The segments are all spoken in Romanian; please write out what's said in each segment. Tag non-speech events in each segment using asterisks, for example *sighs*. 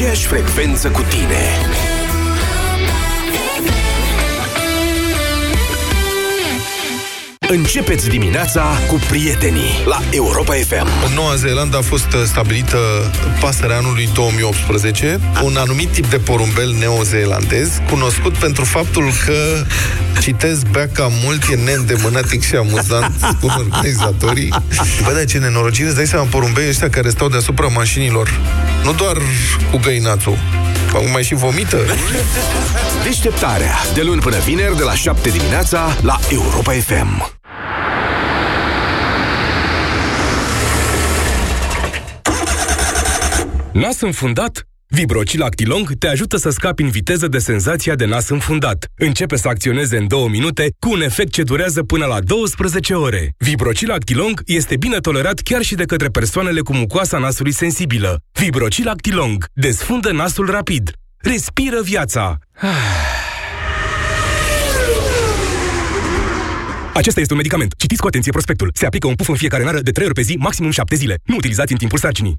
aceeași frecvență cu tine. Începeți dimineața cu prietenii la Europa FM. În Noua Zeelandă a fost uh, stabilită pasărea anului 2018, un anumit tip de porumbel neozeelandez, cunoscut pentru faptul că, citez, bea cam mult, e neîndemânatic și amuzant, *laughs* spun organizatorii. Bă, dar ce nenorocire, îți dai seama, porumbei ăștia care stau deasupra mașinilor, nu doar cu găinațul, Acum mai și vomită. Deșteptarea. De luni până vineri, de la 7 dimineața, la Europa FM. Nas înfundat? Vibrocil Actilong te ajută să scapi în viteză de senzația de nas înfundat. Începe să acționeze în două minute cu un efect ce durează până la 12 ore. Vibrocil Actilong este bine tolerat chiar și de către persoanele cu mucoasa nasului sensibilă. Vibrocil Actilong desfundă nasul rapid. Respiră viața. *sighs* Acesta este un medicament. Citiți cu atenție prospectul. Se aplică un puf în fiecare nară de 3 ori pe zi, maximum 7 zile. Nu utilizați în timpul sarcinii.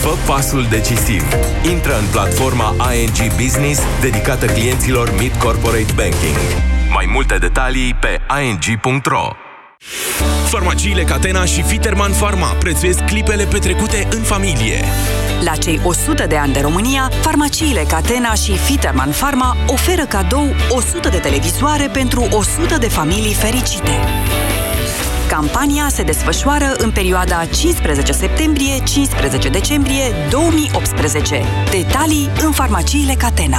Fă pasul decisiv. Intră în platforma ING Business dedicată clienților Mid Corporate Banking. Mai multe detalii pe ing.ro Farmaciile Catena și Fiterman Pharma prețuiesc clipele petrecute în familie. La cei 100 de ani de România, farmaciile Catena și Fiterman Pharma oferă cadou 100 de televizoare pentru 100 de familii fericite. Campania se desfășoară în perioada 15 septembrie-15 decembrie 2018. Detalii în farmaciile Catena.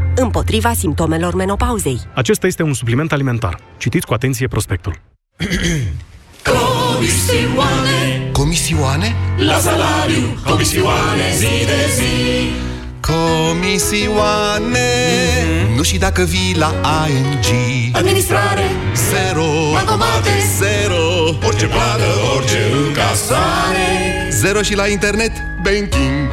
împotriva simptomelor menopauzei. Acesta este un supliment alimentar. Citiți cu atenție prospectul. *clears throat* Comisioane Comisioane? La salariu Comisioane zi de zi Comisioane mm-hmm. Nu și dacă vii la ING Administrare Zero Bankomate Zero Orice plată, orice încasare Zero și la internet Banking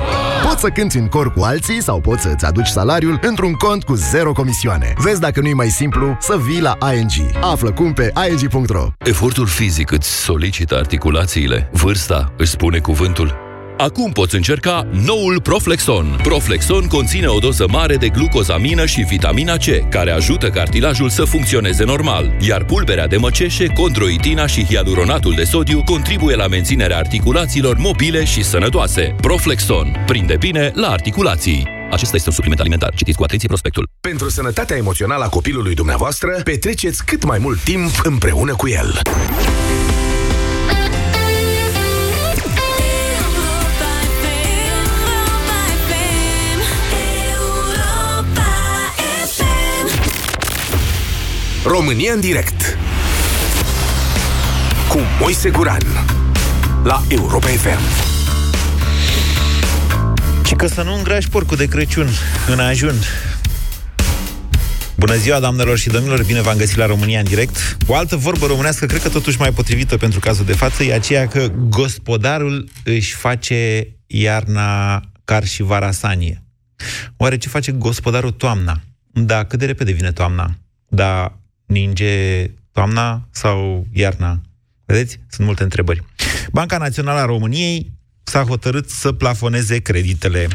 Poți să cânti în cor cu alții sau poți să-ți aduci salariul într-un cont cu zero comisioane. Vezi dacă nu-i mai simplu să vii la ING. Află cum pe ing.ro Efortul fizic îți solicită articulațiile. Vârsta își spune cuvântul. Acum poți încerca noul Proflexon. Proflexon conține o doză mare de glucozamină și vitamina C, care ajută cartilajul să funcționeze normal, iar pulberea de măceșe, condroitina și hialuronatul de sodiu contribuie la menținerea articulațiilor mobile și sănătoase. Proflexon. Prinde bine la articulații. Acesta este un supliment alimentar. Citiți cu atenție prospectul. Pentru sănătatea emoțională a copilului dumneavoastră, petreceți cât mai mult timp împreună cu el. România în direct cu Moise Guran la Europa FM. Și că să nu îngrași porcul de Crăciun în ajun. Bună ziua, doamnelor și domnilor, bine v-am găsit la România în direct. O altă vorbă românească, cred că totuși mai potrivită pentru cazul de față, e aceea că gospodarul își face iarna car și vara sanie. Oare ce face gospodarul toamna? Da, cât de repede vine toamna? Da, ninge toamna sau iarna? Vedeți? Sunt multe întrebări. Banca Națională a României s-a hotărât să plafoneze creditele.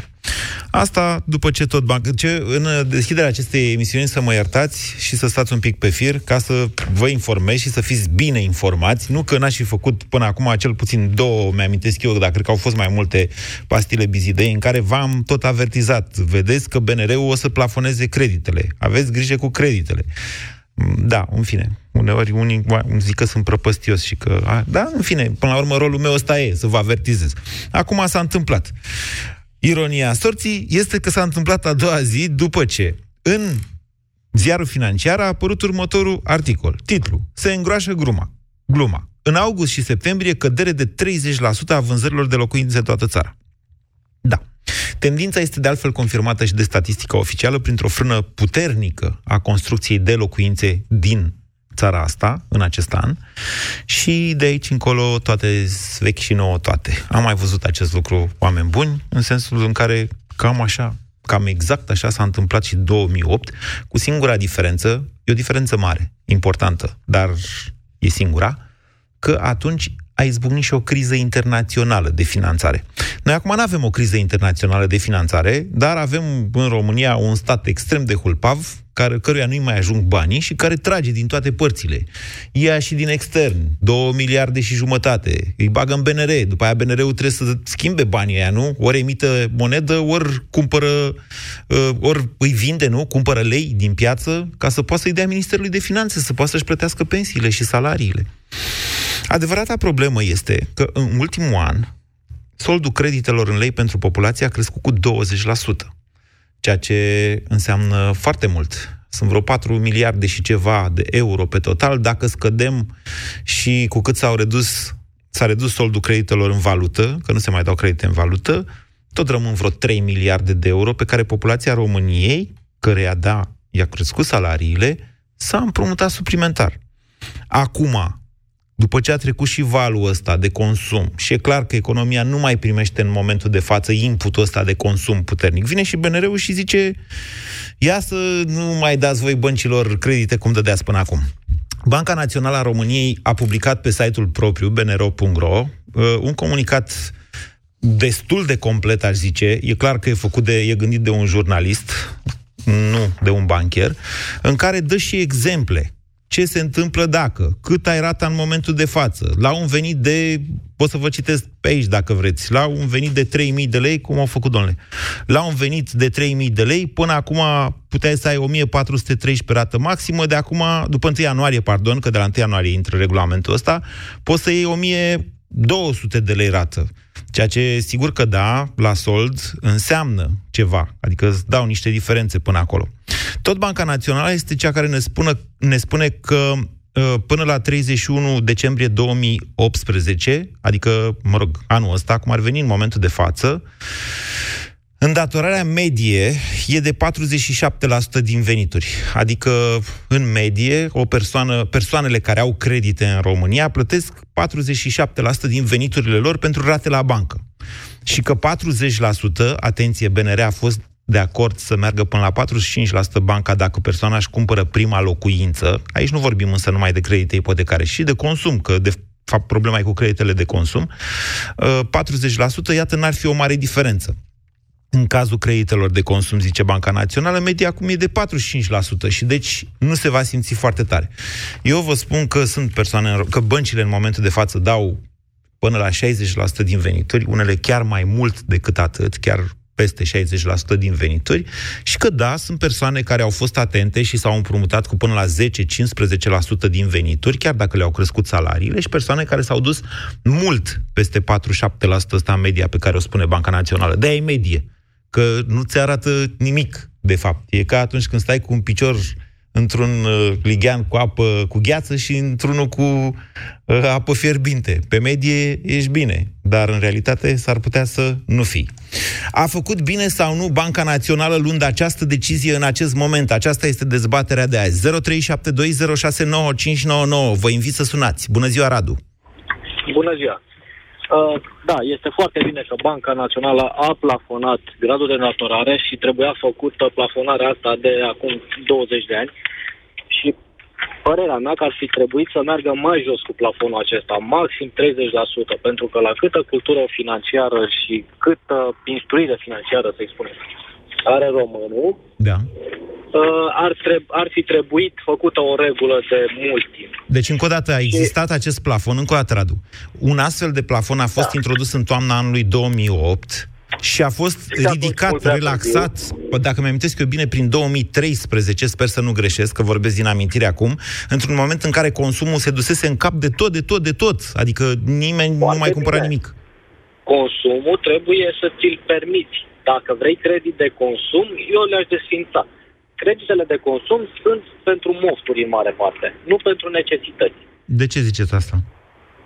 Asta după ce tot banca... Ce, în deschiderea acestei emisiuni să mă iertați și să stați un pic pe fir ca să vă informez și să fiți bine informați. Nu că n-aș fi făcut până acum cel puțin două, mi-amintesc eu, dar cred că au fost mai multe pastile bizidei în care v-am tot avertizat. Vedeți că BNR-ul o să plafoneze creditele. Aveți grijă cu creditele. Da, în fine. Uneori unii îmi zic că sunt prăpăstios și că... A, da, în fine, până la urmă rolul meu ăsta e, să vă avertizez. Acum s-a întâmplat. Ironia sorții este că s-a întâmplat a doua zi după ce în ziarul financiar a apărut următorul articol. Titlu. Se îngroașă gruma. Gluma. În august și septembrie, cădere de 30% a vânzărilor de locuințe în toată țara. Da. Tendința este de altfel confirmată și de statistica oficială printr-o frână puternică a construcției de locuințe din țara asta în acest an și de aici încolo toate vechi și nouă toate. Am mai văzut acest lucru oameni buni, în sensul în care cam așa, cam exact așa s-a întâmplat și 2008, cu singura diferență, e o diferență mare, importantă, dar e singura, că atunci a izbucnit și o criză internațională de finanțare. Noi acum nu avem o criză internațională de finanțare, dar avem în România un stat extrem de hulpav, care, căruia nu-i mai ajung banii și care trage din toate părțile. Ia și din extern, 2 miliarde și jumătate, îi bagă în BNR, după aia BNR-ul trebuie să schimbe banii aia, nu? Ori emită monedă, ori cumpără, uh, ori îi vinde, nu? Cumpără lei din piață ca să poată să-i dea Ministerului de Finanțe, să poată să-și plătească pensiile și salariile. Adevărata problemă este că în ultimul an soldul creditelor în lei pentru populație a crescut cu 20%, ceea ce înseamnă foarte mult. Sunt vreo 4 miliarde și ceva de euro pe total. Dacă scădem și cu cât s-au redus, s-a redus soldul creditelor în valută, că nu se mai dau credite în valută, tot rămân vreo 3 miliarde de euro pe care populația României, căreia da, i-a crescut salariile, s-a împrumutat suplimentar. Acum, după ce a trecut și valul ăsta de consum, și e clar că economia nu mai primește în momentul de față inputul ăsta de consum puternic, vine și BNR-ul și zice ia să nu mai dați voi băncilor credite cum dădeați până acum. Banca Națională a României a publicat pe site-ul propriu, bnro.ro, uh, un comunicat destul de complet, aș zice. E clar că e făcut de, e gândit de un jurnalist, nu de un bancher, în care dă și exemple ce se întâmplă dacă, cât ai rata în momentul de față, la un venit de, pot să vă citesc pe aici dacă vreți, la un venit de 3.000 de lei, cum au făcut domnule, la un venit de 3.000 de lei, până acum puteai să ai 1413 rată maximă, de acum, după 1 ianuarie, pardon, că de la 1 ianuarie intră regulamentul ăsta, poți să iei 1200 de lei rată. Ceea ce, sigur că da, la sold înseamnă ceva, adică îți dau niște diferențe până acolo. Tot Banca Națională este cea care ne, spună, ne spune că ă, până la 31 decembrie 2018, adică, mă rog, anul ăsta, cum ar veni în momentul de față, Îndatorarea medie e de 47% din venituri. Adică, în medie, o persoană, persoanele care au credite în România plătesc 47% din veniturile lor pentru rate la bancă. Și că 40%, atenție, BNR a fost de acord să meargă până la 45% banca dacă persoana își cumpără prima locuință. Aici nu vorbim însă numai de credite ipotecare, și de consum, că de fapt problema e cu creditele de consum. 40%, iată, n-ar fi o mare diferență. În cazul creditelor de consum, zice Banca Națională, media acum e de 45% și deci nu se va simți foarte tare. Eu vă spun că sunt persoane, că băncile în momentul de față dau până la 60% din venituri, unele chiar mai mult decât atât, chiar peste 60% din venituri și că da, sunt persoane care au fost atente și s-au împrumutat cu până la 10-15% din venituri, chiar dacă le-au crescut salariile și persoane care s-au dus mult peste 47% ăsta media pe care o spune Banca Națională. De-aia e medie că nu ți arată nimic, de fapt. E ca atunci când stai cu un picior într-un uh, lighean cu apă, cu gheață și într-unul cu uh, apă fierbinte. Pe medie ești bine, dar în realitate s-ar putea să nu fii. A făcut bine sau nu Banca Națională luând această decizie în acest moment? Aceasta este dezbaterea de azi. 0372069599. Vă invit să sunați. Bună ziua, Radu! Bună ziua! Uh, da, este foarte bine că Banca Națională a plafonat gradul de naturare și trebuia făcută plafonarea asta de acum 20 de ani. Și părerea mea că ar fi trebuit să meargă mai jos cu plafonul acesta, maxim 30%, pentru că la câtă cultură financiară și câtă instruire financiară, să-i spunem, are românul, da. Uh, ar, treb- ar fi trebuit făcută o regulă de mult timp. Deci, încă o dată, a existat și... acest plafon, încă o dată, Radu. Un astfel de plafon a fost da. introdus în toamna anului 2008 Și a fost Și a fost ridicat, mult prea relaxat, bă, dacă mi amintesc eu bine, prin 2013, sper să nu greșesc, că vorbesc din amintire acum, într-un moment în care consumul se dusese în cap de tot, de tot, de tot. Adică nimeni nu mai cumpăra bine. nimic. Consumul trebuie să ți-l permiți. Dacă vrei credit de consum, eu le-aș desfința. Creditele de consum sunt pentru mofturi în mare parte, nu pentru necesități. De ce ziceți asta?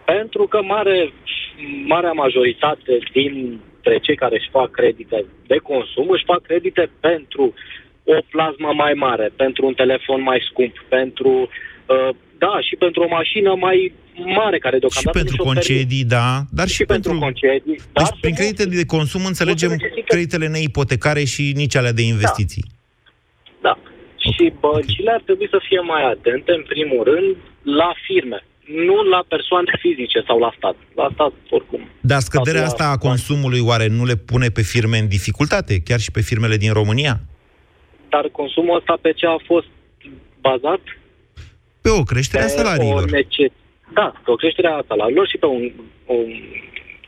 Pentru că mare, marea majoritate dintre cei care își fac credite de consum își fac credite pentru o plasmă mai mare, pentru un telefon mai scump, pentru uh, da, și pentru o mașină mai mare care Și deocamdată pentru nu și-o permit. concedii, da, dar și, și pentru concedii. Dar Deci, prin creditele de consum înțelegem necesită- creditele neipotecare și nici alea de investiții. Da. Și băncile ar trebui să fie mai atente, în primul rând, la firme, nu la persoane fizice sau la stat. La stat, oricum. Dar scăderea Statul asta a consumului oare nu le pune pe firme în dificultate, chiar și pe firmele din România? Dar consumul ăsta pe ce a fost bazat? Pe o creștere a Pe salariilor. O nece- da, pe o creștere a salariilor și pe un, un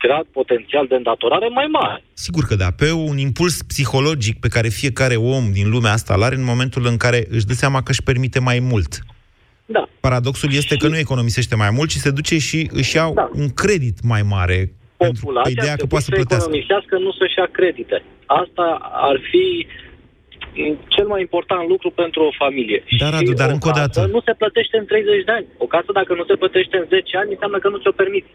grad potențial de îndatorare mai mare. Sigur că da, pe un impuls psihologic pe care fiecare om din lumea asta îl are în momentul în care își dă seama că își permite mai mult. Da. Paradoxul este că nu economisește mai mult, ci se duce și își ia Da. un credit mai mare pentru Populația ideea ar că trebui poate să să plătească. economisească, nu să-și ia credite. Asta ar fi m, cel mai important lucru pentru o familie. Da, Și Radu, dar încă o casă dată. nu se plătește în 30 de ani. O casă, dacă nu se plătește în 10 ani, înseamnă că nu ți-o permiți.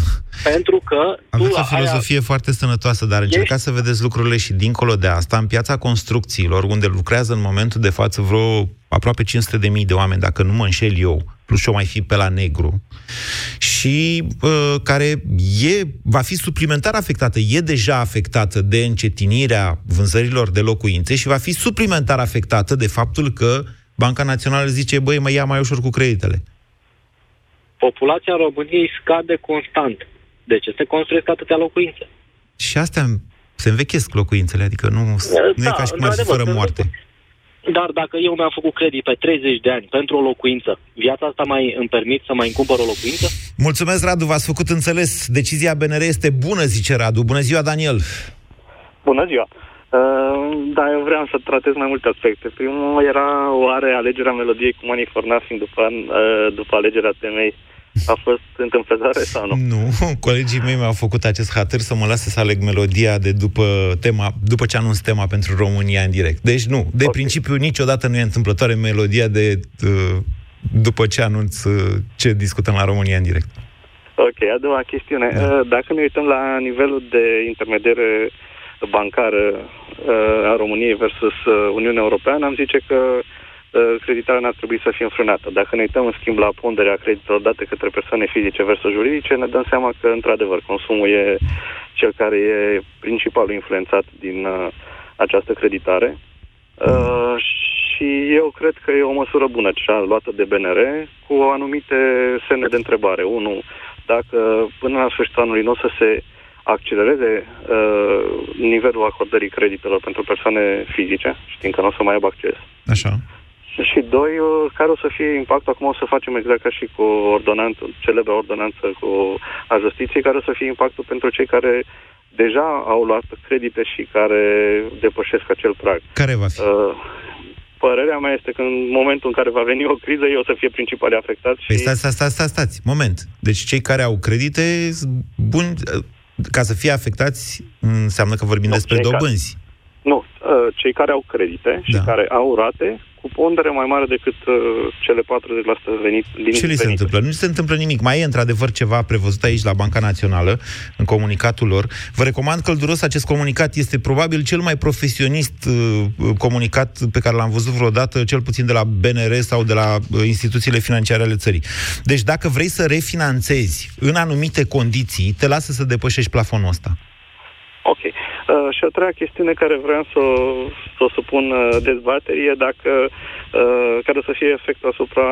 *laughs* pentru că Aveți tu o filozofie foarte sănătoasă, dar încercați să vedeți lucrurile și dincolo de asta, în piața construcțiilor, unde lucrează în momentul de față vreo aproape 500 de mii de oameni, dacă nu mă înșel eu, plus și o mai fi pe la negru, și uh, care e, va fi suplimentar afectată, e deja afectată de încetinirea vânzărilor de locuințe și va fi suplimentar afectată de faptul că Banca Națională zice, băi, mă ia mai ușor cu creditele. populația României scade constant. De ce se construiesc atâtea locuințe? Și astea se învechesc locuințele, adică nu, nu e ca și cum ar fi într-adevăr, fără se moarte. Dar dacă eu mi-am făcut credit pe 30 de ani pentru o locuință, viața asta mai îmi permit să mai încumpăr o locuință? Mulțumesc, Radu, v-ați făcut înțeles. Decizia BNR este bună, zice Radu. Bună ziua, Daniel. Bună ziua! Uh, da, eu vreau să tratez mai multe aspecte. Primul era oare alegerea melodiei cu Money for Nothing după, an- uh, după alegerea temei a fost întâmplătoare sau nu? Nu, *laughs* colegii mei mi-au făcut acest hatâr să mă lase să aleg melodia de după tema, după ce anunț tema pentru România în direct. Deci nu, de okay. principiu niciodată nu e întâmplătoare melodia de uh, după ce anunț uh, ce discutăm la România în direct. Ok, a doua chestiune. Da. Dacă ne uităm la nivelul de intermediere bancară uh, a României versus uh, Uniunea Europeană, am zice că uh, creditarea n-ar trebui să fie înfrânată. Dacă ne uităm, în schimb, la ponderea creditelor date către persoane fizice versus juridice, ne dăm seama că, într-adevăr, consumul e cel care e principalul influențat din uh, această creditare. Uh, și eu cred că e o măsură bună cea luată de BNR cu anumite semne de întrebare. Unu, dacă până la sfârșitul anului nu o să se accelereze uh, nivelul acordării creditelor pentru persoane fizice, știm că nu o să mai aibă acces. Așa. Și doi, uh, care o să fie impactul, acum o să facem exact ca și cu ordonanță, celebra ordonanță cu a justiției, care o să fie impactul pentru cei care deja au luat credite și care depășesc acel prag. Care va fi? Uh, părerea mea este că în momentul în care va veni o criză, ei o să fie principalii afectați. Și... Păi stați, stați, stați, stați, stați, moment. Deci cei care au credite sunt buni, ca să fie afectați, înseamnă că vorbim Nu, despre cei care- dobânzi. Nu, uh, cei care au credite și Da. care au rate cu pondere mai mare decât uh, cele 40% venit din Ce li se întâmplă? Nu se întâmplă nimic. Mai e într-adevăr ceva prevăzut aici la Banca Națională, în comunicatul lor. Vă recomand călduros acest comunicat. Este probabil cel mai profesionist uh, comunicat pe care l-am văzut vreodată, cel puțin de la BNR sau de la uh, instituțiile financiare ale țării. Deci dacă vrei să refinanțezi în anumite condiții, te lasă să depășești plafonul ăsta. Ok. Uh, și a treia chestiune care vreau să, o- să o supun uh, dezbaterii e dacă uh, care o să fie efectul asupra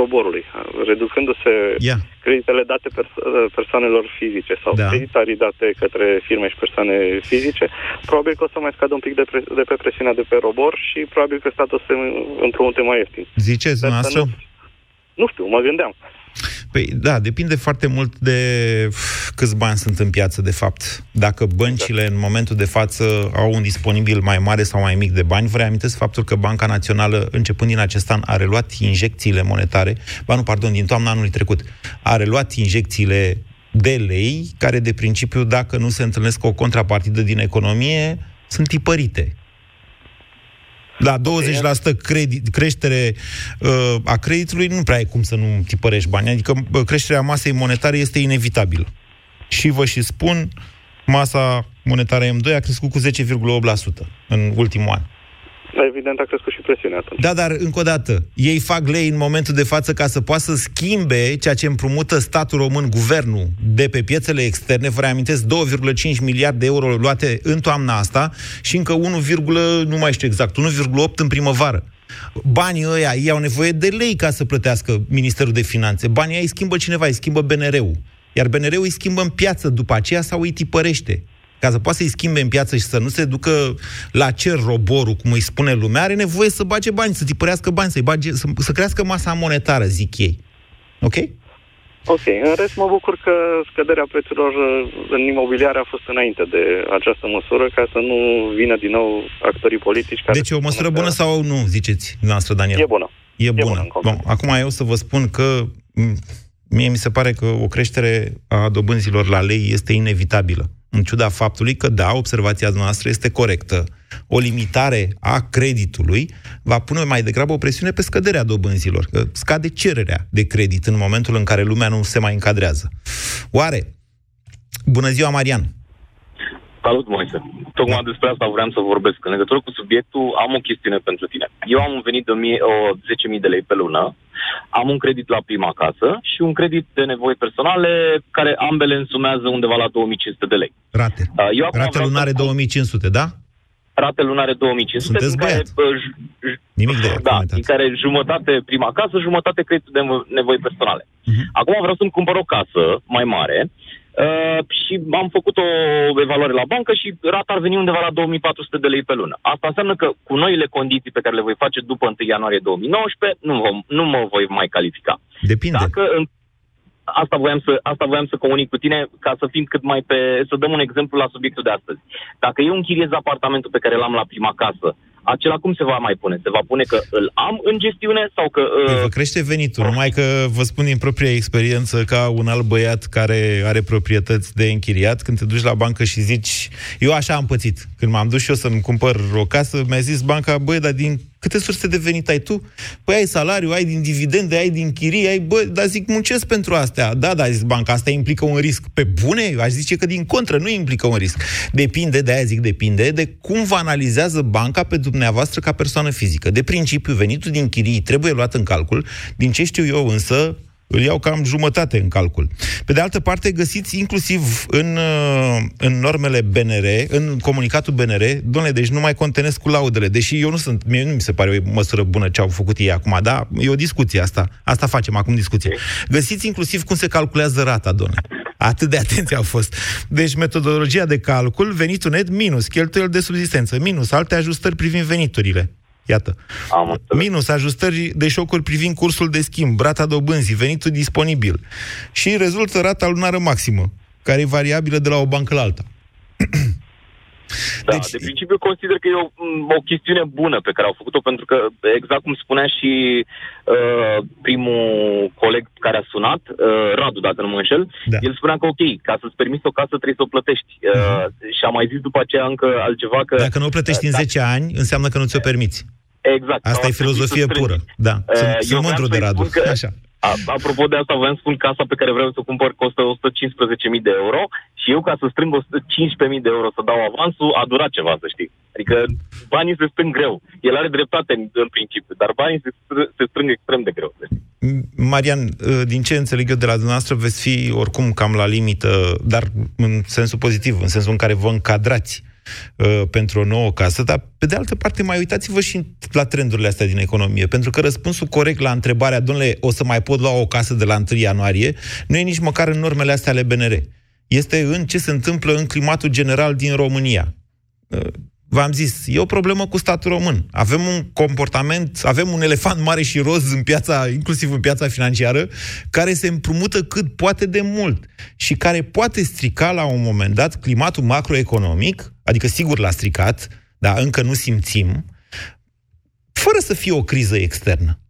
roborului, uh, reducându-se yeah. creditele date pers- uh, persoanelor fizice sau Da. creditarii date către firme și persoane fizice, probabil că o să mai scadă un pic de, pre- de pe presiunea de pe robor și probabil că statul o să împrumute mai ieftin. Ziceți Sper să dumneavoastră? Nu, nu știu, mă gândeam. Păi da, depinde foarte mult de câți bani sunt în piață, de fapt. Dacă băncile în momentul de față au un disponibil mai mare sau mai mic de bani, vă reamintesc faptul că Banca Națională, începând din acest an, a reluat injecțiile monetare, ba nu, pardon, din toamna anului trecut, a reluat injecțiile de lei, care de principiu, dacă nu se întâlnesc cu o contrapartidă din economie, sunt tipărite. La 20% credit, creștere uh, a creditului nu prea e cum să nu tipărești bani. Adică uh, creșterea masei monetare este inevitabilă. Și vă și spun, masa monetară M2 a crescut cu 10,8% în ultimul an. Da, evident a crescut și presiunea atunci. Da, dar încă o dată, ei fac lei în momentul de față ca să poată să schimbe ceea ce împrumută statul român, guvernul, de pe piețele externe. Vă reamintesc 2,5 miliarde de euro luate în toamna asta și încă 1, nu mai știu exact, 1,8 în primăvară. Banii ăia, ei au nevoie de lei ca să plătească Ministerul de Finanțe. Banii ăia îi schimbă cineva, îi schimbă BNR-ul. Iar BNR-ul îi schimbă în piață după aceea sau îi tipărește ca să poată să-i schimbe în piață și să nu se ducă la cer roborul, cum îi spune lumea, are nevoie să bage bani, să tipărească bani, să bage, să, să crească masa monetară, zic ei. Ok? Ok. În rest, mă bucur că scăderea prețurilor în imobiliare a fost înainte de această măsură, ca să nu vină din nou actorii politici care... Deci e o măsură bună că... sau nu, ziceți, noastră, Daniel? E bună. E, e bună. bună Bun, acum eu să vă spun că mie mi se pare că o creștere a dobânzilor la lei este inevitabilă în ciuda faptului că, da, observația noastră este corectă. O limitare a creditului va pune mai degrabă o presiune pe scăderea dobânzilor, că scade cererea de credit în momentul în care lumea nu se mai încadrează. Oare? Bună ziua, Marian! Salut, Moise. Tocmai da. despre asta vreau să vorbesc. În legătură cu subiectul, am o chestiune pentru tine. Eu am un venit de 10.000 de lei pe lună, am un credit la prima casă și un credit de nevoi personale, care ambele însumează undeva la 2.500 de lei. Rate. Uh, eu Rate lunare să... 2.500, da? Rate lunare 2.500. Sunteți băiat. Care, j- Nimic de Da, din care jumătate prima casă, jumătate creditul de nevoi personale. Uh-huh. Acum vreau să-mi cumpăr o casă mai mare, Uh, și am făcut o evaluare la bancă și rata ar veni undeva la 2400 de lei pe lună. Asta înseamnă că cu noile condiții pe care le voi face după 1 ianuarie 2019, nu, vom, nu mă voi mai califica. Depinde. Dacă în, asta voiam, să, asta voiam să comunic cu tine ca să fim cât mai pe... să dăm un exemplu la subiectul de astăzi. Dacă eu închiriez apartamentul pe care l-am la prima casă acela cum se va mai pune? Se va pune că îl am în gestiune sau că... Uh... Vă crește venitul, numai că vă spun din propria experiență ca un alt băiat care are proprietăți de închiriat, când te duci la bancă și zici... Eu așa am pățit. Când m-am dus și eu să-mi cumpăr o casă, mi-a zis banca, băi, dar din Câte surse de venit ai tu? Păi ai salariu, ai din dividende, ai din chirii, ai, bă, dar zic, muncesc pentru astea. Da, da, zic, banca asta implică un risc. Pe bune? Aș zice că din contră nu implică un risc. Depinde, de aia zic, depinde de cum vă analizează banca pe dumneavoastră ca persoană fizică. De principiu, venitul din chirii trebuie luat în calcul. Din ce știu eu însă, îl iau cam jumătate în calcul. Pe de altă parte, găsiți inclusiv în, uh, în normele BNR, în comunicatul BNR, domnule, deci nu mai contenesc cu laudele, deși eu nu sunt, mie nu mi se pare o măsură bună ce au făcut ei acum, da? E o discuție asta. Asta facem acum discuție. Găsiți inclusiv cum se calculează rata, domnule. Atât de atenție au fost. Deci metodologia de calcul, venitul net minus cheltuieli de subsistență, minus alte ajustări privind veniturile. Iată. Am Minus ajustări de șocuri privind cursul de schimb, rata dobânzii, venitul disponibil. Și rezultă rata lunară maximă, care e variabilă de la o bancă la alta. *clears throat* Da, deci... de principiu consider că e o, o chestiune bună pe care au făcut-o, pentru că, exact cum spunea și uh, primul coleg care a sunat, uh, Radu, dacă nu mă înșel, da. el spunea că, ok, ca să-ți permiți o casă trebuie să o plătești. Uh, uh-huh. Și am mai zis după aceea încă altceva că... Dacă nu o plătești uh, în 10 ani, înseamnă că nu ți-o permiți. Exact. Asta e filozofie pură. Da. Sunt, uh, sunt mândru de Radu. Că, Așa. A, apropo de asta, voiam să spun casa pe care vreau să o cumpăr costă 115.000 de euro și eu ca să strâng 115.000 de euro să dau avansul, a durat ceva, să știi. Adică banii se strâng greu. El are dreptate în, în principiu, dar banii se, str- se strâng extrem de greu. Marian, ă, din ce înțeleg eu de la dumneavoastră, veți fi oricum cam la limită, dar în sensul pozitiv, în sensul în care vă încadrați uh, pentru o nouă casă, dar pe de altă parte mai uitați-vă și la trendurile astea din economie, pentru că răspunsul corect la întrebarea, domnule, o să mai pot lua o casă de la 1 ianuarie, nu e nici măcar în normele astea ale BNR. Este în ce se întâmplă în climatul general din România. Uh, V-am zis, e o problemă cu statul român. Avem un comportament, avem un elefant mare și roz în piața, inclusiv în piața financiară, care se împrumută cât poate de mult și care poate strica la un moment dat climatul macroeconomic, adică sigur l-a stricat, dar încă nu simțim, fără să fie o criză externă.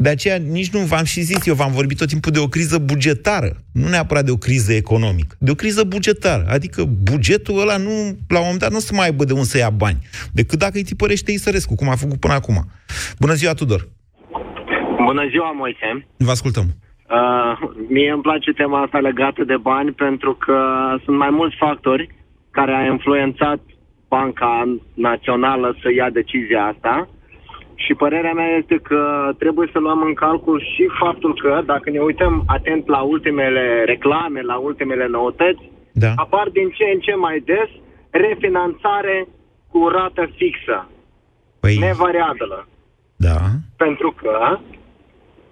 De aceea nici nu v-am și zis, eu v-am vorbit tot timpul de o criză bugetară, nu neapărat de o criză economică, de o criză bugetară. Adică bugetul ăla nu, la un moment dat nu o să mai aibă de unde să ia bani, decât dacă îi tipărește Isărescu, cum a făcut până acum. Bună ziua, Tudor! Bună ziua, Moise! Vă ascultăm! Uh, mie îmi place tema asta legată de bani pentru că sunt mai mulți factori care au influențat Banca Națională să ia decizia asta și părerea mea este că trebuie să luăm în calcul și faptul că, dacă ne uităm atent la ultimele reclame, la ultimele noutăți, da. apar din ce în ce mai des refinanțare cu rată fixă, păi... nevariabilă. Da. Pentru că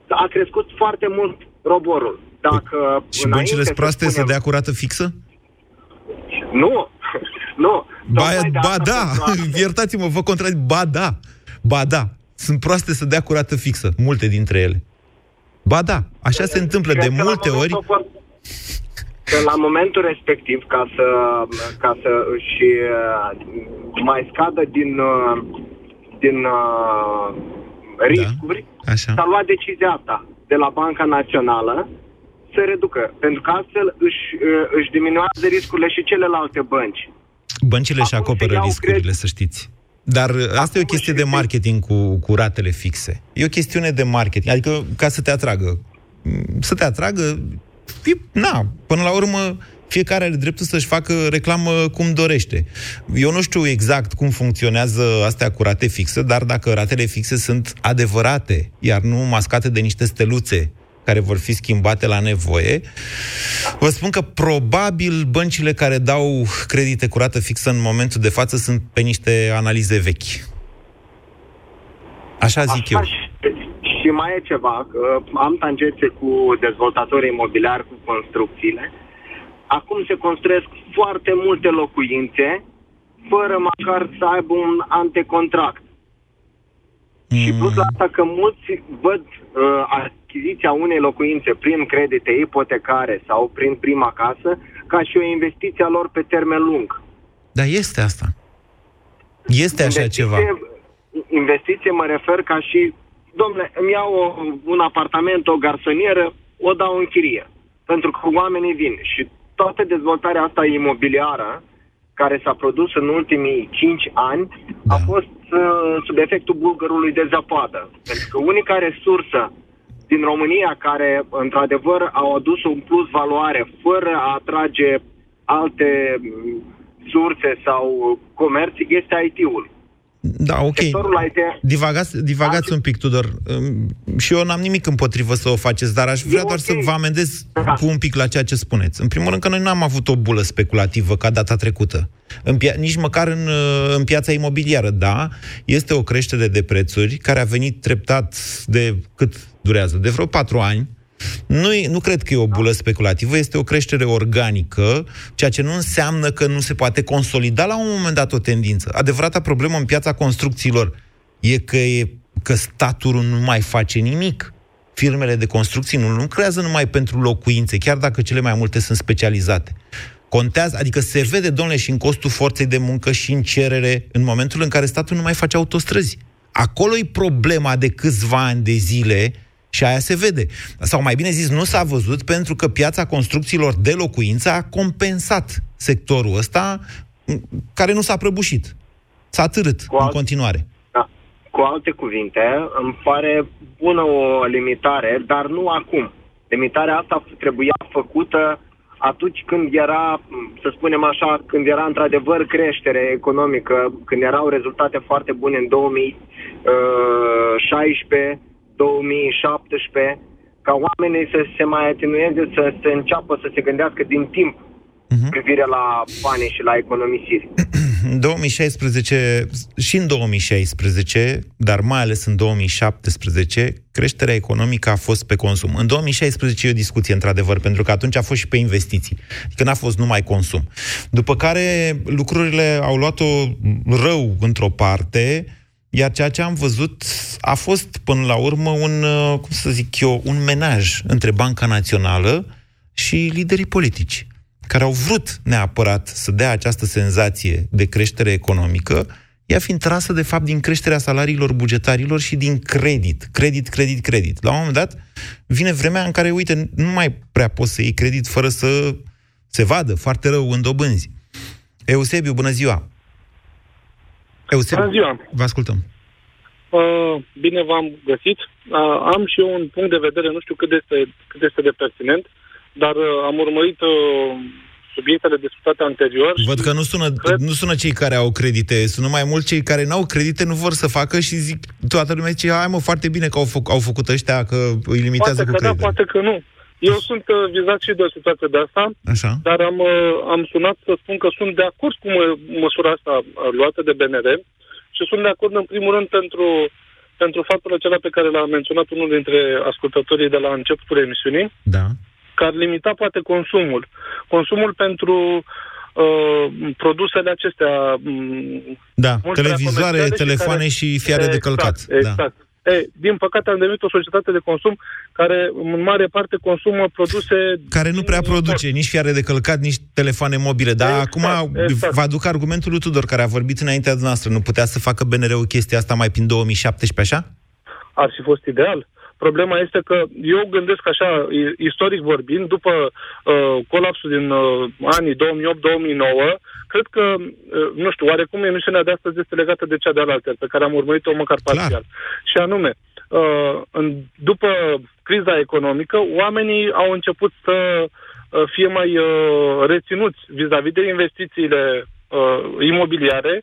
a crescut foarte mult roborul. Dacă și băncile sunt proaste să, spunem... să dea cu rată fixă? Nu, *laughs* nu. Ba, ba da, *laughs* iertați-mă, vă contrazic, ba da, ba da, sunt proaste să dea curată fixă, multe dintre ele. Ba da, așa se întâmplă de multe ori. Că la momentul respectiv, ca să, ca să își uh, mai scadă din, uh, din uh, riscuri, da, așa. s-a luat decizia asta de la Banca Națională să reducă, pentru că astfel își, își diminuează riscurile și celelalte bănci. Băncile își acoperă riscurile, cred... să știți. Dar asta Acum e o chestie de marketing cu, cu ratele fixe. E o chestiune de marketing, adică ca să te atragă. Să te atragă, na, până la urmă, fiecare are dreptul să-și facă reclamă cum dorește. Eu nu știu exact cum funcționează astea cu rate fixe, dar dacă ratele fixe sunt adevărate, iar nu mascate de niște steluțe care vor fi schimbate la nevoie. Vă spun că probabil băncile care dau credite cu rată fixă în momentul de față sunt pe niște analize vechi. Așa zic Așa eu. Și, și mai e ceva, că am tangențe cu dezvoltatorii imobiliari, cu construcțiile. Acum se construiesc foarte multe locuințe fără măcar să aibă un antecontract. Mm. Și plus la asta că mulți văd uh, achiziția unei locuințe prin credite ipotecare sau prin prima casă ca și o investiție a lor pe termen lung. Da, este asta. Este așa investiție, ceva. Investiție mă refer ca și, domnule, îmi iau o, un apartament, o garsonieră, o dau în chirie. Pentru că oamenii vin și toată dezvoltarea asta imobiliară care s-a produs în ultimii 5 ani da. a fost uh, sub efectul bulgărului de zăpadă. Pentru că unica resursă din România care, într-adevăr, au adus un plus valoare fără a atrage alte mm, surse sau comerț, este IT-ul. Da, ok. Divagați, divagați un pic, Tudor. Și eu n-am nimic împotrivă să o faceți, dar aș vrea e doar okay. să vă amendez da. cu un pic la ceea ce spuneți. În primul rând că noi n-am avut o bulă speculativă ca data trecută. În pia- nici măcar în, în piața imobiliară, da, este o creștere de prețuri care a venit treptat de cât durează? De vreo patru ani, nu, nu cred că e o bulă speculativă, este o creștere organică, ceea ce nu înseamnă că nu se poate consolida la un moment dat o tendință. Adevărata problemă în piața construcțiilor e că, e, că statul nu mai face nimic. Firmele de construcții nu lucrează numai pentru locuințe, chiar dacă cele mai multe sunt specializate. Contează, adică se vede, domnule, și în costul forței de muncă și în cerere, în momentul în care statul nu mai face autostrăzi. Acolo e problema de câțiva ani de zile și aia se vede. Sau mai bine zis, nu s-a văzut pentru că piața construcțiilor de locuință a compensat sectorul ăsta care nu s-a prăbușit. S-a târât cu în continuare. Da. Cu alte cuvinte, îmi pare bună o limitare, dar nu acum. Limitarea asta trebuia făcută atunci când era, să spunem așa, când era într-adevăr creștere economică, când erau rezultate foarte bune în 2016, 2017, ca oamenii să se mai atenueze, să se înceapă să se gândească din timp uh-huh. privire la bani și la economisiri. În 2016 și în 2016, dar mai ales în 2017, creșterea economică a fost pe consum. În 2016 e o discuție, într-adevăr, pentru că atunci a fost și pe investiții. Adică n-a fost numai consum. După care lucrurile au luat-o rău într-o parte, iar ceea ce am văzut a fost, până la urmă, un, uh, cum să zic eu, un menaj între Banca Națională și liderii politici, care au vrut neapărat să dea această senzație de creștere economică, ea fiind trasă, de fapt, din creșterea salariilor bugetarilor și din credit. Credit, credit, credit. La un moment dat, vine vremea în care, uite, nu mai prea poți să iei credit fără să se vadă foarte rău în dobânzi. Eusebiu, bună ziua! Eusebiu, Bună ziua! Vă ascultăm. Uh, bine v-am găsit. Uh, am și eu un punct de vedere, nu știu cât este, cât este de pertinent, dar uh, am urmărit uh, subiectele discutate anterior. Văd că nu sună, cred... nu sună cei care au credite, sună mai mult cei care n-au credite, nu vor să facă și zic, toată lumea zice, hai mă, foarte bine că au, fă, au făcut ăștia, că îi limitează poate cu că da, credite. poate că nu. Eu sunt uh, vizat și de o situație de asta, Așa. dar am, uh, am sunat să spun că sunt de acord cu mă, măsura asta uh, luată de BNR și sunt de acord în primul rând pentru, pentru faptul acela pe care l-a menționat unul dintre ascultătorii de la începutul emisiunii, Da. că ar limita poate consumul. Consumul pentru uh, produsele acestea. m, Da, mult prea televizoare, comerciale și telefoane care- și fiare de călcat. Exact, Da. Exact. Ei, din păcate am devenit o societate de consum care în mare parte consumă produse... Care nu prea produce nici fiare de călcat, nici telefoane mobile. Dar Exact, acum exact. vă aduc argumentul lui Tudor, care a vorbit înaintea noastră. Nu putea să facă BNR-ul chestia asta mai prin 2017, așa? ar fi fost ideal. Problema este că eu gândesc așa, i- istoric vorbind, după uh, colapsul din uh, anii 2008-2009, cred că, uh, nu știu, oarecum emisiunea de astăzi este legată de cea de alaltă, pe care am urmărit-o măcar parțial. Și anume, uh, în, după criza economică, oamenii au început să uh, fie mai uh, reținuți vis-a-vis de investițiile uh, imobiliare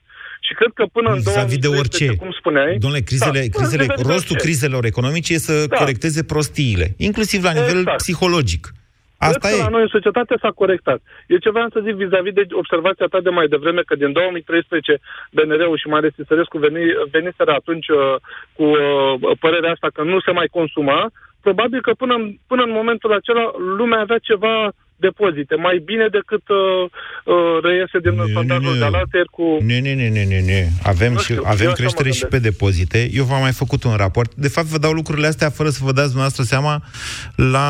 și cred că până în Vis-a-vis de 2013, orice. cum spuneai... Domnule, crizele, Da, crizele, vis-a-vis de rostul orice. crizelor economice e să Da. corecteze prostiile, inclusiv la nivel Exact. psihologic. Asta Cred că e. la noi în societate s-a corectat. Eu ce vreau să zic vis-a-vis de observația ta de mai devreme, că din 2013 BNR-ul și mai ales Isărescu veni, veniseră atunci uh, cu uh, părerea asta că nu se mai consuma, probabil că până, în- până în momentul acela lumea avea ceva depozite, mai bine decât uh, uh, reiese din sondajul de alaltă cu... Nu, nu, nu, nu, nu, nu. Avem, Nu și, știu, eu avem așa creștere mă și pe gândesc. depozite. Eu v-am mai făcut un raport. De fapt, vă dau lucrurile astea fără să vă dați dumneavoastră seama la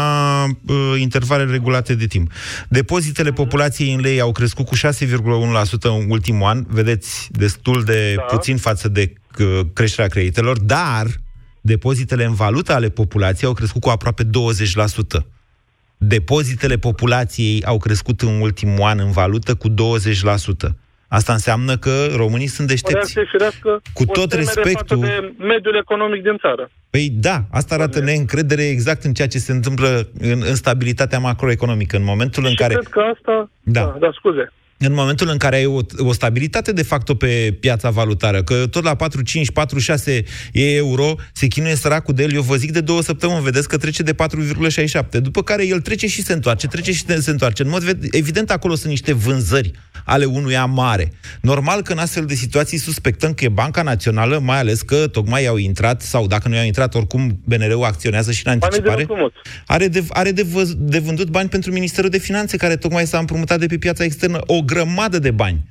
uh, intervale regulate de timp. Depozitele Mhm. populației în lei au crescut cu 6,1% în ultimul an. Vedeți, destul de Da. puțin față de uh, creșterea creditelor, dar depozitele în valută ale populației au crescut cu aproape 20%. Depozitele populației au crescut în ultimul an în valută cu 20%. Asta înseamnă că românii sunt O deștepți. reacție firească, Cu o tot temere respectul- față de mediul economic din țară. Păi da, asta arată neîncredere exact în ceea ce se întâmplă în, în stabilitatea macroeconomică. În momentul în Și care... cred că asta... Da. da, da scuze. În momentul în care ai o, o stabilitate de facto pe piața valutară, că tot la 4,5, 4,6 e euro, se chinuie săracul de el, eu vă zic de două săptămâni, vedeți că trece de 4,67, după care el trece și se întoarce, trece și se întoarce. În mod ved- evident, acolo sunt niște vânzări ale unuia mare. Normal că în astfel de situații suspectăm că e Banca Națională, mai ales că tocmai au intrat, sau dacă nu i-au intrat, oricum BNR-ul acționează și în Banii de anticipare. împrumut. Are de, are de, vă, de vândut bani pentru Ministerul de Finanțe, care tocmai s-a împrumutat de pe piața externă o grămadă de bani.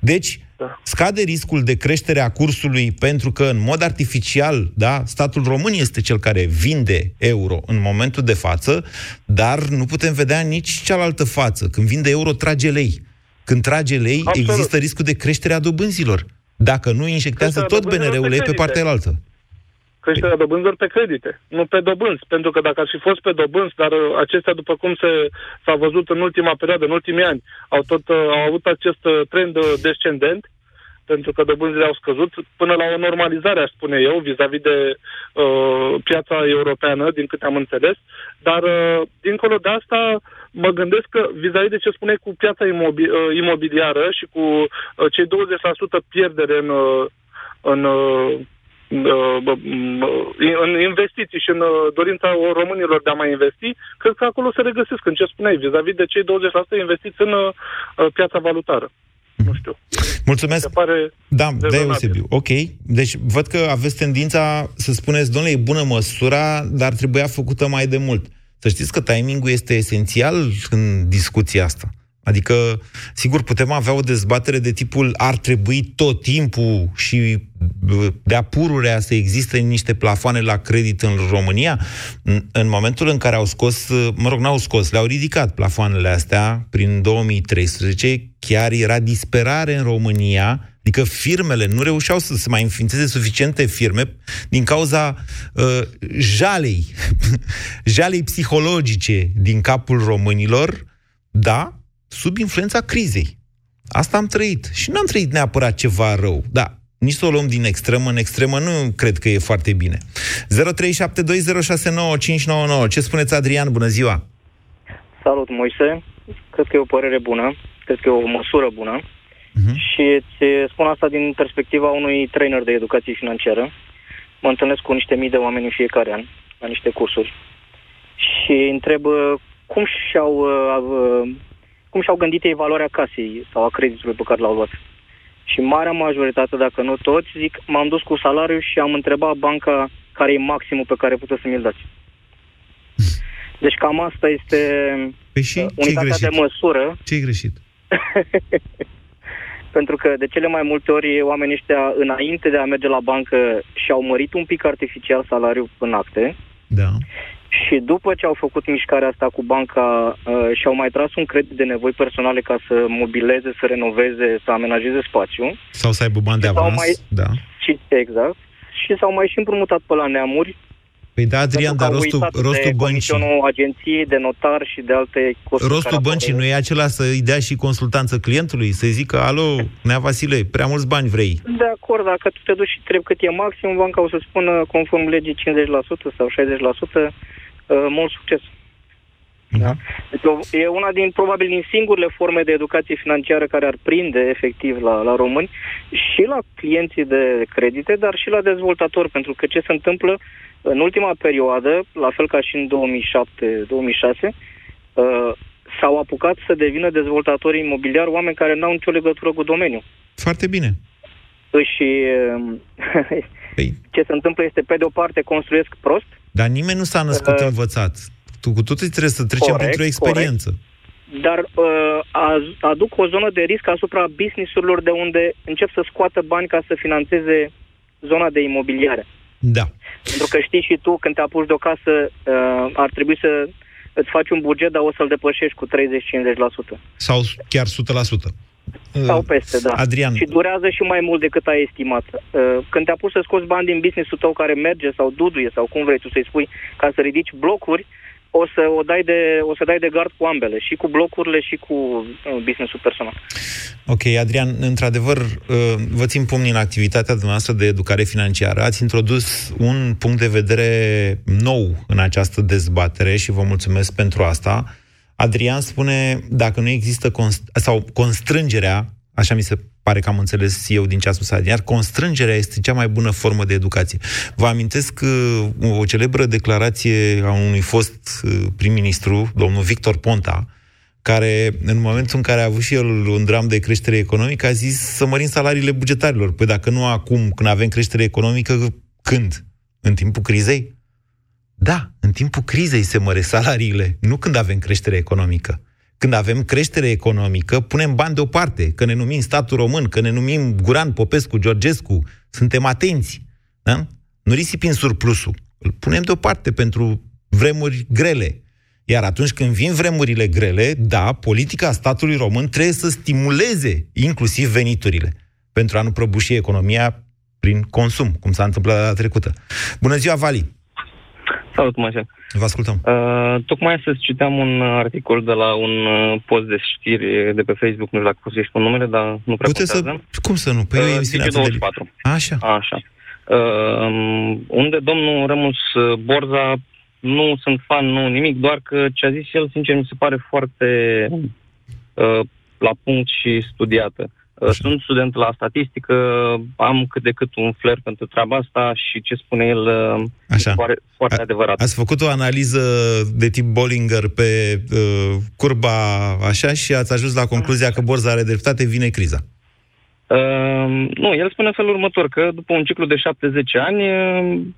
Deci, Da. scade riscul de creștere a cursului pentru că, în mod artificial, da, statul român este cel care vinde euro în momentul de față, dar nu putem vedea nici cealaltă față. Când vinde euro, trage lei. Când trage lei, Absolut. există riscul de creștere a dobânzilor. Dacă nu injectează Creșterea tot dobânzilor BNR-ul pe lei pe credite. partea altă. Creșterea dobânzilor pe credite, nu pe dobânzi. Pentru că dacă ar fi fost pe dobânzi, dar uh, acestea, după cum se, s-a văzut în ultima perioadă, în ultimii ani, au, tot, uh, au avut acest uh, trend uh, descendent, pentru că dobânzile au scăzut, până la o normalizare, aș spune eu, vis-a-vis de uh, piața europeană, din câte am înțeles. Dar, uh, dincolo de asta, mă gândesc că vis-a-vis de ce spune cu piața imobi- uh, imobiliară și cu uh, cei 20% pierdere în, uh, în uh, uh, în investiții și în uh, dorința românilor de a mai investi, cred că acolo se regăsesc în ce spuneai, vis-a-vis de cei 20% investiți în uh, piața valutară. Nu știu. Mulțumesc. Se pare Da, da, rezonabil. Eusebiu. Ok. Deci văd că aveți tendința să spuneți, domnule, e bună măsura, dar trebuia făcută mai de mult. Să știți că timingul este esențial în discuția asta. Adică, sigur, putem avea o dezbatere de tipul ar trebui tot timpul și bă, de-a pururea să existe niște plafoane la credit în România. În, în momentul în care au scos, mă rog, n-au scos, le-au ridicat plafoanele astea prin 2013, chiar era disperare în România, Adică firmele nu reușeau să se mai înființeze suficiente firme din cauza uh, jalei, *laughs* jalei psihologice din capul românilor, da, sub influența crizei. Asta am trăit. Și nu am trăit neapărat ceva rău, da, nici să o luăm din extremă în extremă nu cred că e foarte bine. 0372069599. Ce spuneți, Adrian? Bună ziua! Salut, Moise. Cred că e o părere bună, cred că e o măsură bună. Uh-huh. Și îți spun asta din perspectiva unui trainer de educație financiară. Mă întâlnesc cu niște mii de oameni în fiecare an, la niște cursuri. Și întreb uh, cum și-au, uh, uh, cum și-au gândit ei valoarea casei sau a creditului pe care l-au luat. Și marea majoritate, dacă nu toți, zic, m-am dus cu salariu și am întrebat banca care e maximul pe care puteți să mi-l dați. *laughs* Deci cam asta este Păi și ce-i unitatea greșit? de măsură Ce-i greșit? *laughs* pentru că de cele mai multe ori oamenii ăștia, înainte de a merge la bancă, și-au mărit un pic artificial salariul în acte Da. Și după ce au făcut mișcarea asta cu banca, uh, și-au mai tras un credit de nevoi personale ca să mobileze, să renoveze, să amenajeze spațiu. Sau să aibă bani de Sau avans. mai- Da. Și, exact. Și s-au mai și împrumutat pe la neamuri. Păi da, Adrian, pentru că dar au rostul, uitat rostul de băncii... comisionul agenției, de notar și de alte costuri. Rostul care băncii apar. nu e acela să-i dea și consultanță clientului? Să-i zică, alo, Nea Vasile, prea mulți bani vrei. De acord, dacă tu te duci și trebuie cât e maxim, banca o să spună conform legii 50% sau 60%, uh, mult succes. Da? Deci o- e una din, probabil, din singurele forme de educație financiară care ar prinde efectiv la, la români și la clienții de credite, dar și la dezvoltatori, pentru că ce se întâmplă în ultima perioadă, la fel ca și în 2007-2006, uh, s-au apucat să devină dezvoltatori imobiliari oameni care n-au nicio legătură cu domeniul. Foarte bine. Și *laughs* uh, Păi, ce se întâmplă este, pe de o parte, construiesc prost, dar nimeni nu s-a născut Uh, învățat. Tu cu toții trebuie să trecem Corect, printr-o experiență. dar uh, az- aduc o zonă de risc asupra businessurilor de unde încep să scoată bani ca să financeze zona de imobiliare. Da. Pentru că știi și tu, când te apuci de o casă, uh, ar trebui să îți faci un buget, dar o să-l depășești cu 30-50%. Sau chiar 100%. Sau peste, da. Adrian. Și durează și mai mult decât ai estimat. Uh, Când te apuci să scoți bani din business-ul tău care merge sau duduie sau cum vrei tu să-i spui, ca să ridici blocuri, o să, o dai de, o să dai de gard cu ambele, și cu blocurile și cu uh, business-ul personal. Ok, Adrian, într-adevăr, uh, vă țin pumnii în activitatea dumneavoastră de educare financiară. Ați introdus un punct de vedere nou în această dezbatere și vă mulțumesc pentru asta. Adrian spune, dacă nu există const- sau constrângerea, așa mi se pare că am înțeles eu din ce a spus Adrian, constrângerea este cea mai bună formă de educație. Vă amintesc uh, o celebră declarație a unui fost uh, prim-ministru, domnul Victor Ponta, care, în momentul în care a avut și el un dram de creștere economică, a zis să mărim salariile bugetarilor. Păi dacă nu acum, când avem creștere economică, când? În timpul crizei? Da, în timpul crizei se măresc salariile, nu când avem creștere economică. Când avem creștere economică, punem bani deoparte, că ne numim statul român, că ne numim Guran, Popescu, Georgescu, suntem atenți. Da? Nu risipim surplusul. Îl punem deoparte pentru vremuri grele. Iar atunci când vin vremurile grele, da, politica statului român trebuie să stimuleze inclusiv veniturile pentru a nu prăbuși economia prin consum, cum s-a întâmplat data trecută. Bună ziua, Vali! Salut, Moise. Vă ascultăm. Uh, tocmai astăzi citeam un articol de la un uh, post de știri de pe Facebook, nu știu dacă poți să-i spun numele, dar nu prea Puteți să... contează. Cum să nu? Păi e o Uh, emisiune atât de... Digi24. Așa. Așa. Uh, unde domnul Remus uh, Borza, nu sunt fan, nu nimic, doar că ce a zis el, sincer, mi se pare foarte uh, la punct și studiată. Așa. Sunt student la statistică, am cât de cât un flair pentru treaba asta și ce spune el Așa. foarte, foarte A, adevărat. Ați făcut o analiză de tip Bollinger pe uh, curba așa și ați ajuns la concluzia că borza are dreptate, vine criza. Uh, nu, el spune în felul următor, că după un ciclu de 70 ani,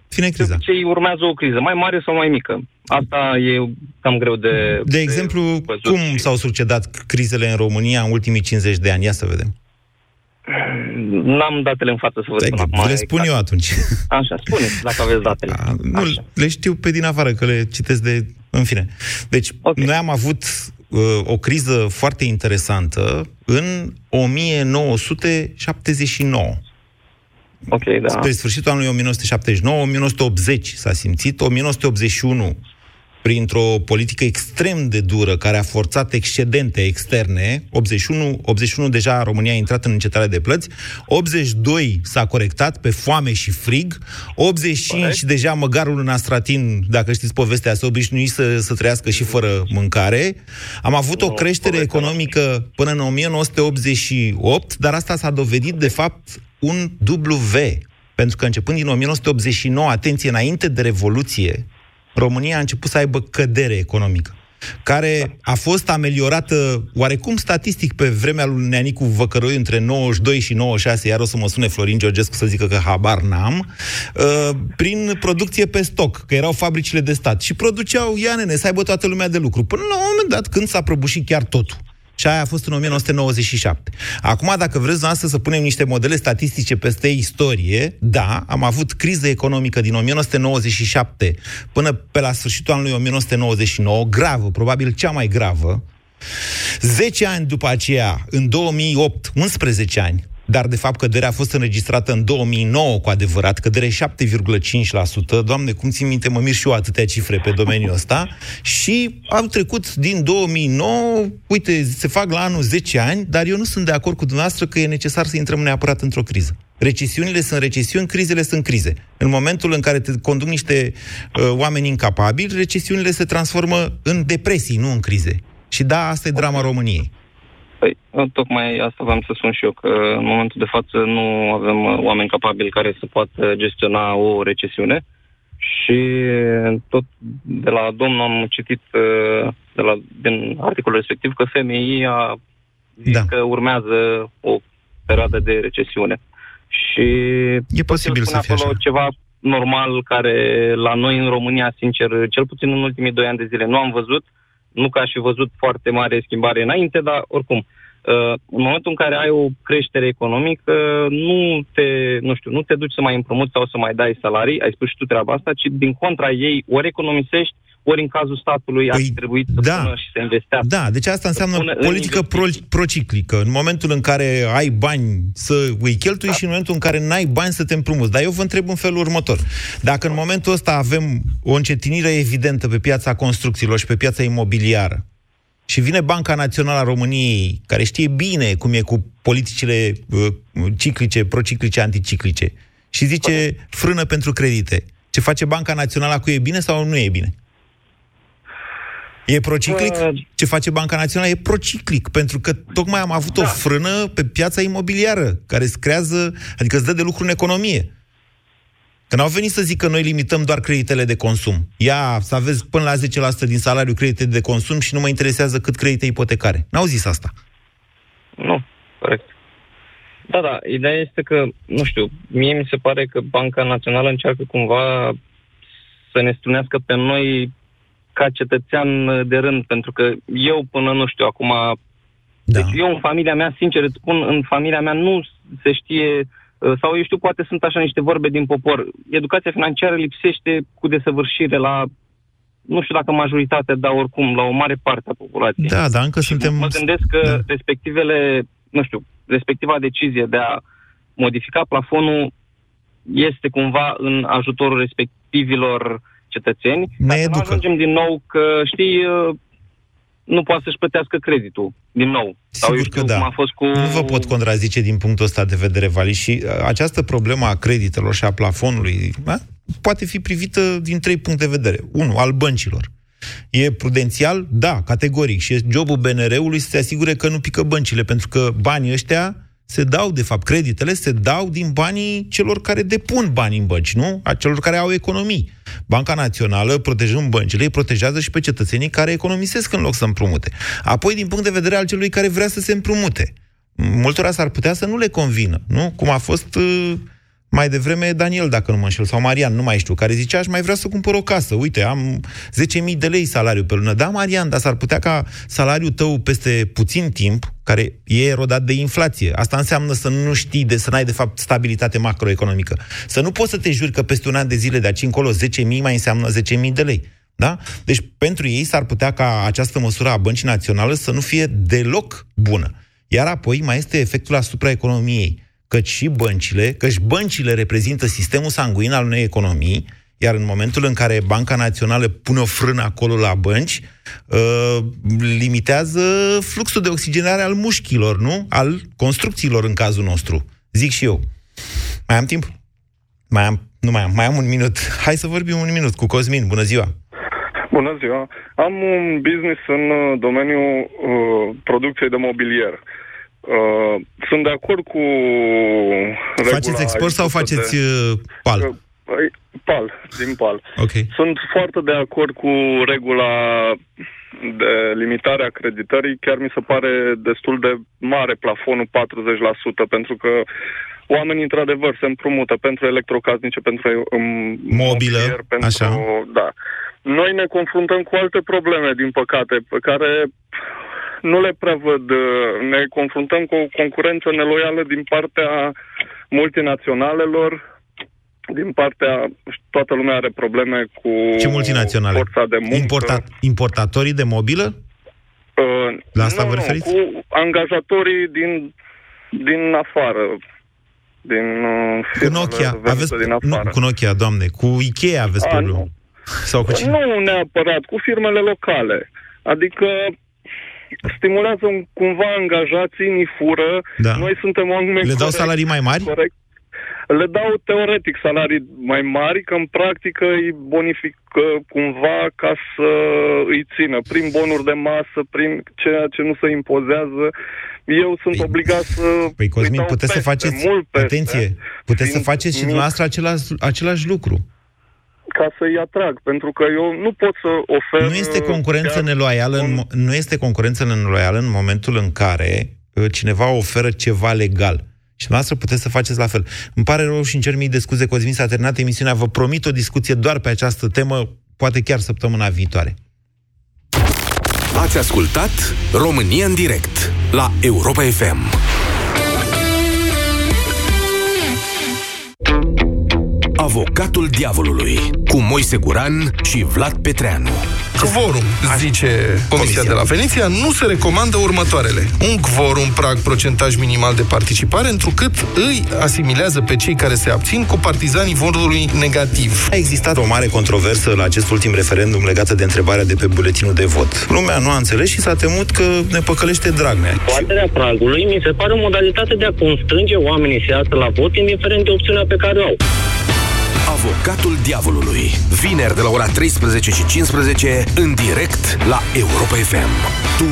Vine criza. ce urmează o criză, mai mare sau mai mică. Asta e cam greu de... De exemplu, de cum și... s-au succedat crizele în România în ultimii 50 de ani? Ia să vedem. N-am datele în față să vă spun acum. Le spun exact. eu atunci. Așa, spune dacă aveți datele. A, nu, Așa. le știu pe din afară, că le citesc de... În fine. Deci, okay. noi am avut uh, o criză foarte interesantă în 1979. Ok, da. Spre sfârșitul anului 1979, 1980 s-a simțit, 1981 printr-o politică extrem de dură, care a forțat excedente externe, 81, 81 deja România a intrat în încetare de plăți, 82 s-a corectat pe foame și frig, 85 Corect. deja măgarul în Astratin, dacă știți povestea, s-a obișnuit să, să trăiască și fără mâncare. Am avut no, o creștere corect. economică până în 1988, dar asta s-a dovedit, de fapt, un W. Pentru că începând din 1989, atenție, înainte de Revoluție, România a început să aibă cădere economică care a fost ameliorată oarecum statistic pe vremea lui Neanicu Văcăroi între 92 și 96, iar o să mă sune Florin Georgescu să zică că habar n-am, uh, prin producție pe stoc, că erau fabricile de stat. Și produceau, ia nene, să aibă toată lumea de lucru. Până la un moment dat, când s-a prăbușit chiar totul. Și aia a fost în 1997. Acum, dacă vreți noastră să punem niște modele statistice peste istorie, da, am avut criză economică din 1997 până pe la sfârșitul anului 1999, gravă, probabil cea mai gravă. 10 ani după aceea, în 2008, 11 ani, dar de fapt căderea a fost înregistrată în 2009 cu adevărat, cădere 7,5%. Doamne, cum țin minte, mă mir și eu atâtea cifre pe domeniul ăsta. Și au trecut din 2009, uite, se fac la anul 10 ani, dar eu nu sunt de acord cu dumneavoastră că e necesar să intrăm neapărat într-o criză. Recesiunile sunt recesiuni, crizele sunt crize. În momentul în care te conduc niște uh, oameni incapabili, recesiunile se transformă în depresii, nu în crize. Și da, asta e drama României. Păi, tocmai asta v-am să spun și eu, că în momentul de față nu avem uh, oameni capabili care să poată gestiona o recesiune și tot de la domnul am citit uh, de la, din articolul respectiv că FMI a zis da. că urmează o perioadă de recesiune. Și e posibil să fie acolo așa. ceva normal care la noi în România, sincer, cel puțin în ultimii doi ani de zile nu am văzut, uh, nu că aș fi văzut foarte mare schimbare înainte, dar oricum, uh, în momentul în care ai o creștere economică, nu te, nu știu, nu te duci să mai împrumuți sau să mai dai salarii, ai spus și tu treaba asta, ci din contra ei ori economisești, ori în cazul statului păi, ar trebui să da, pună și să investească. Da, deci asta înseamnă politică pro, prociclică. În momentul în care ai bani să îi cheltui da. și în momentul în care n-ai bani să te împrumuți. Dar eu vă întreb în felul următor. Dacă în momentul ăsta avem o încetinire evidentă pe piața construcțiilor și pe piața imobiliară, și vine Banca Națională a României, care știe bine cum e cu politicile uh, ciclice, prociclice, anticiclice, și zice frână pentru credite. Ce face Banca Națională cu e bine sau nu e bine? E prociclic? Ce face Banca Națională e prociclic, pentru că tocmai am avut da. o frână pe piața imobiliară, care îți creează, adică îți dă de lucru în economie. Că n-au venit să zic că noi limităm doar creditele de consum. Ia să aveți până la 10% din salariu credite de consum și nu mă interesează cât credite ipotecare. N-au zis asta. Nu, corect. Da, da, ideea este că, nu știu, mie mi se pare că Banca Națională încearcă cumva să ne strunească pe noi ca cetățean de rând, pentru că eu până, nu știu, acum... Da. Deci eu în familia mea, sincer îți spun, în familia mea nu se știe, uh, sau eu știu, poate sunt așa niște vorbe din popor. Educația financiară lipsește cu desăvârșire la nu știu dacă majoritatea, dar oricum, la o mare parte a populației. Da, da, încă și suntem... Mă gândesc că da. respectivele, nu știu, respectiva decizie de a modifica plafonul este cumva în ajutorul respectivilor cetățeni, ne educă. nu ajungem din nou că, știi, uh, nu poate să-și plătească creditul din nou. Sigur Sau că da. Cum a fost cu... Nu vă pot contrazice din punctul ăsta de vedere, Vali, și uh, această problemă a creditelor și a plafonului da? poate fi privită din trei puncte de vedere. Unu, al băncilor. E prudențial? Da, categoric. Și e jobul BNR-ului să se asigure că nu pică băncile, pentru că banii ăștia se dau, de fapt, creditele se dau din banii celor care depun bani în bănci, nu? A celor care au economii. Banca Națională, protejând băncile, îi protejează și pe cetățenii care economisesc în loc să împrumute. Apoi, din punct de vedere al celui care vrea să se împrumute, multora s-ar putea să nu le convină, nu? Cum a fost uh, mai devreme Daniel, dacă nu mă înșel, sau Marian, nu mai știu, care zicea, aș mai vrea să cumpăr o casă. Uite, am 10.000 de lei salariu pe lună. Da, Marian, dar s-ar putea ca salariul tău peste puțin timp, care e erodat de inflație. Asta înseamnă să nu știi, de, să n-ai de fapt stabilitate macroeconomică. Să nu poți să te juri că peste un an de zile de aici încolo 10.000 mai înseamnă 10.000 de lei. Da? Deci pentru ei s-ar putea ca această măsură a băncii naționale să nu fie deloc bună. Iar apoi mai este efectul asupra economiei căci și băncile, căci băncile reprezintă sistemul sanguin al unei economii, iar în momentul în care Banca Națională pune o frână acolo la bănci, uh, limitează fluxul de oxigenare al mușchilor, nu? Al construcțiilor în cazul nostru. Zic și eu. Mai am timp? Mai am, nu mai am, mai am un minut. Hai să vorbim un minut cu Cosmin. Bună ziua! Bună ziua! Am un business în uh, domeniul uh, producției de mobilier. Uh, sunt de acord cu Faceți export sau faceți de... Uh, pal? Uh, pal, din pal. Okay. Sunt foarte de acord cu regula de limitare a creditării. Chiar mi se pare destul de mare plafonul 40%, pentru că oamenii într-adevăr se împrumută pentru electrocasnice, pentru um, mobilă, mobilier, pentru, așa. Da. Noi ne confruntăm cu alte probleme, din păcate, pe care nu le prea văd. Ne confruntăm cu o concurență neloială din partea multinaționalelor, din partea... Toată lumea are probleme cu Ce multinaționale? forța de muncă. Importa, importatorii de mobilă? Uh, La asta nu, vă referiți? Nu, cu angajatorii din, din afară. Din uh, cu Nokia, aveți, din afară. Nu, cu Nokia, doamne, cu Ikea aveți probleme. Sau cu cine? Nu neapărat, cu firmele locale. Adică stimulează cumva angajații, ni fură, da. noi suntem oameni Le dau corect, salarii mai mari? Corect. Le dau teoretic salarii mai mari, că în practică îi bonifică cumva ca să îi țină, prin bonuri de masă, prin ceea ce nu se impozează. Eu sunt păi, obligat să... Păi, Cosmin, puteți peste, să faceți... Mult peste, atenție, puteți să faceți și dumneavoastră același, același lucru ca să-i atrag, pentru că eu nu pot să ofer... Nu este concurență neloială, în, nu este concurență neloială în momentul în care uh, cineva oferă ceva legal. Și dumneavoastră puteți să faceți la fel. Îmi pare rău și încerc mii de scuze, Cosmin, s-a terminat emisiunea. Vă promit o discuție doar pe această temă, poate chiar săptămâna viitoare. Ați ascultat România în direct la Europa FM. Avocatul diavolului cu Moise Guran și Vlad Petreanu. Quorum, zice Comisia de la Veneția, nu se recomandă următoarele. Un quorum prag procentaj minimal de participare, întrucât îi asimilează pe cei care se abțin cu partizanii votului negativ. A existat o mare controversă la acest ultim referendum legată de întrebarea de pe buletinul de vot. Lumea nu a înțeles și s-a temut că ne păcălește Dragnea. Scoaterea pragului mi se pare o modalitate de a constrânge oamenii să iasă la vot, indiferent de opțiunea pe care o au. Avocatul diavolului. Vineri de la ora 13 și 15 în direct la Europa FM. Tu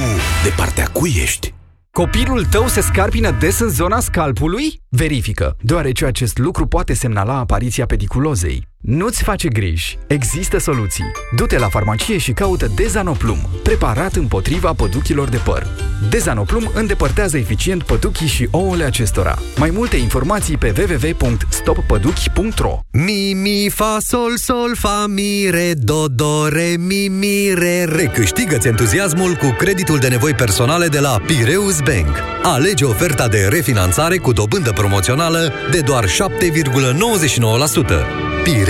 de partea cui ești? Copilul tău se scarpină des în zona scalpului? Verifică, deoarece acest lucru poate semnala apariția pediculozei. Nu-ți face griji. Există soluții. Du-te la farmacie și caută Dezanoplum, preparat împotriva păduchilor de păr. Dezanoplum îndepărtează eficient păduchii și ouăle acestora. Mai multe informații pe www.stoppăduchi.ro Mi, mi, fa, sol, sol, fa, mi, re, do, do, re, mi, mi, re, re. Câștigă-ți entuziasmul cu creditul de nevoi personale de la Pireus Bank. Alege oferta de refinanțare cu dobândă promoțională de doar 7,99%. Pireus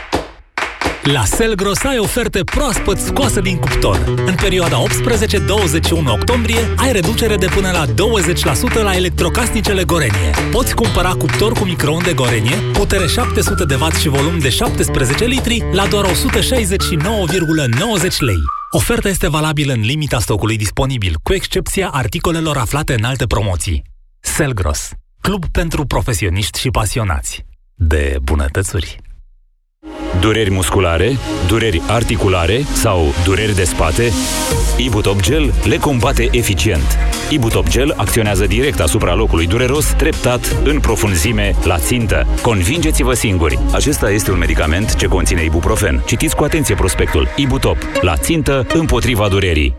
La Selgros ai oferte proaspăt scoasă din cuptor. În perioada 18-21 octombrie ai reducere de până la 20% la electrocasnicele Gorenie. Poți cumpăra cuptor cu microunde Gorenie, putere 700 de W și volum de 17 litri la doar 169,90 lei. Oferta este valabilă în limita stocului disponibil, cu excepția articolelor aflate în alte promoții. Selgros, club pentru profesioniști și pasionați de bunătățuri. Dureri musculare, dureri articulare sau dureri de spate? Ibutop Gel le combate eficient. Ibutop Gel acționează direct asupra locului dureros, treptat, în profunzime, la țintă. Convingeți-vă singuri! Acesta este un medicament ce conține ibuprofen. Citiți cu atenție prospectul. Ibutop. La țintă, împotriva durerii.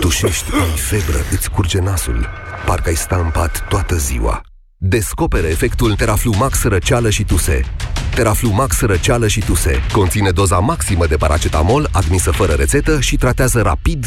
Tușești, ai febră, îți curge nasul. Parcă ai sta în pat toată ziua. Descoperă efectul Teraflumax răceală și tuse. Teraflumax răceală și tuse conține doza maximă de paracetamol admisă fără rețetă și tratează rapid